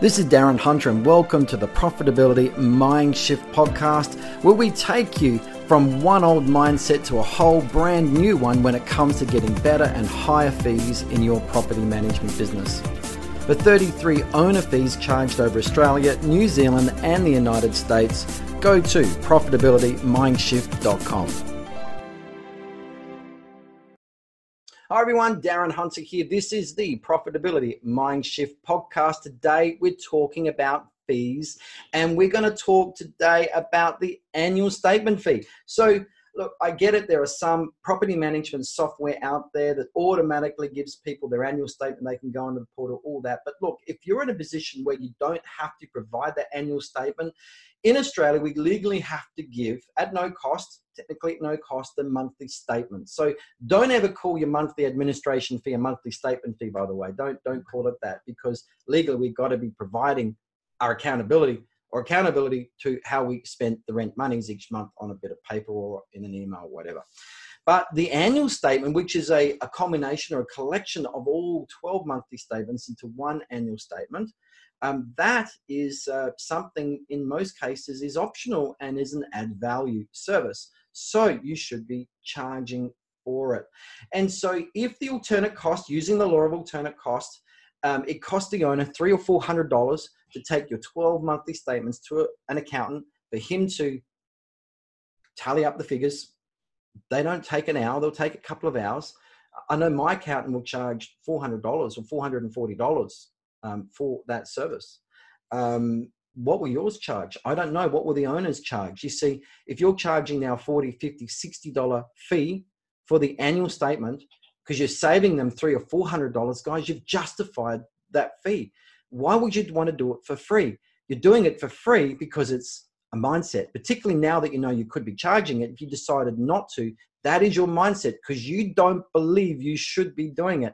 This is Darren Hunter, and welcome to the Profitability Mind Shift podcast, where we take you from one old mindset to a whole brand new one when it comes to getting better and higher fees in your property management business. For 33 owner fees charged over Australia, New Zealand, and the United States, go to profitabilitymindshift.com. Hi everyone, Darren Hunter here. This is the Profitability Mindshift podcast. Today we're talking about fees and we're going to talk today about the annual statement fee. So, look, I get it. There are some property management software out there that automatically gives people their annual statement. They can go into the portal, all that. But look, if you're in a position where you don't have to provide that annual statement, in Australia, we legally have to give at no cost, technically at no cost, the monthly statement. So don't ever call your monthly administration fee a monthly statement fee, by the way. Don't don't call it that because legally we've got to be providing our accountability or accountability to how we spent the rent monies each month on a bit of paper or in an email or whatever. But the annual statement, which is a, a combination or a collection of all 12 monthly statements into one annual statement, um, that is uh, something in most cases is optional and is an add value service. So you should be charging for it. And so if the alternate cost, using the law of alternate cost, um, it costs the owner three or four hundred dollars to take your 12 monthly statements to an accountant for him to tally up the figures. They don't take an hour, they'll take a couple of hours. I know my accountant will charge $400 or $440 um, for that service. Um, what will yours charge? I don't know. What will the owners charge? You see, if you're charging now 40, 50, 60 dollar fee for the annual statement because you're saving them three or four hundred dollars, guys, you've justified that fee. Why would you want to do it for free? You're doing it for free because it's a mindset, particularly now that you know you could be charging it. If you decided not to, that is your mindset because you don't believe you should be doing it.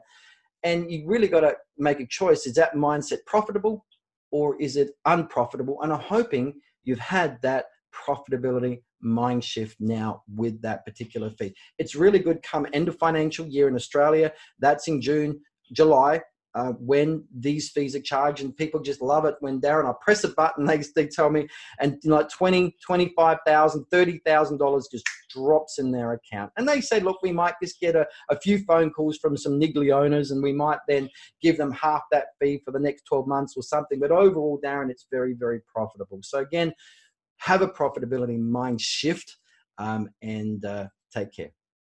And you really got to make a choice. Is that mindset profitable or is it unprofitable? And I'm hoping you've had that profitability mind shift now with that particular fee. It's really good come end of financial year in Australia. That's in June, July uh, when these fees are charged and people just love it when Darren I press a button they, they tell me and like 20 25,000 30,000 dollars just drops in their account. And they say look we might just get a, a few phone calls from some niggly owners and we might then give them half that fee for the next 12 months or something. But overall Darren it's very very profitable. So again have a profitability mind shift um, and uh, take care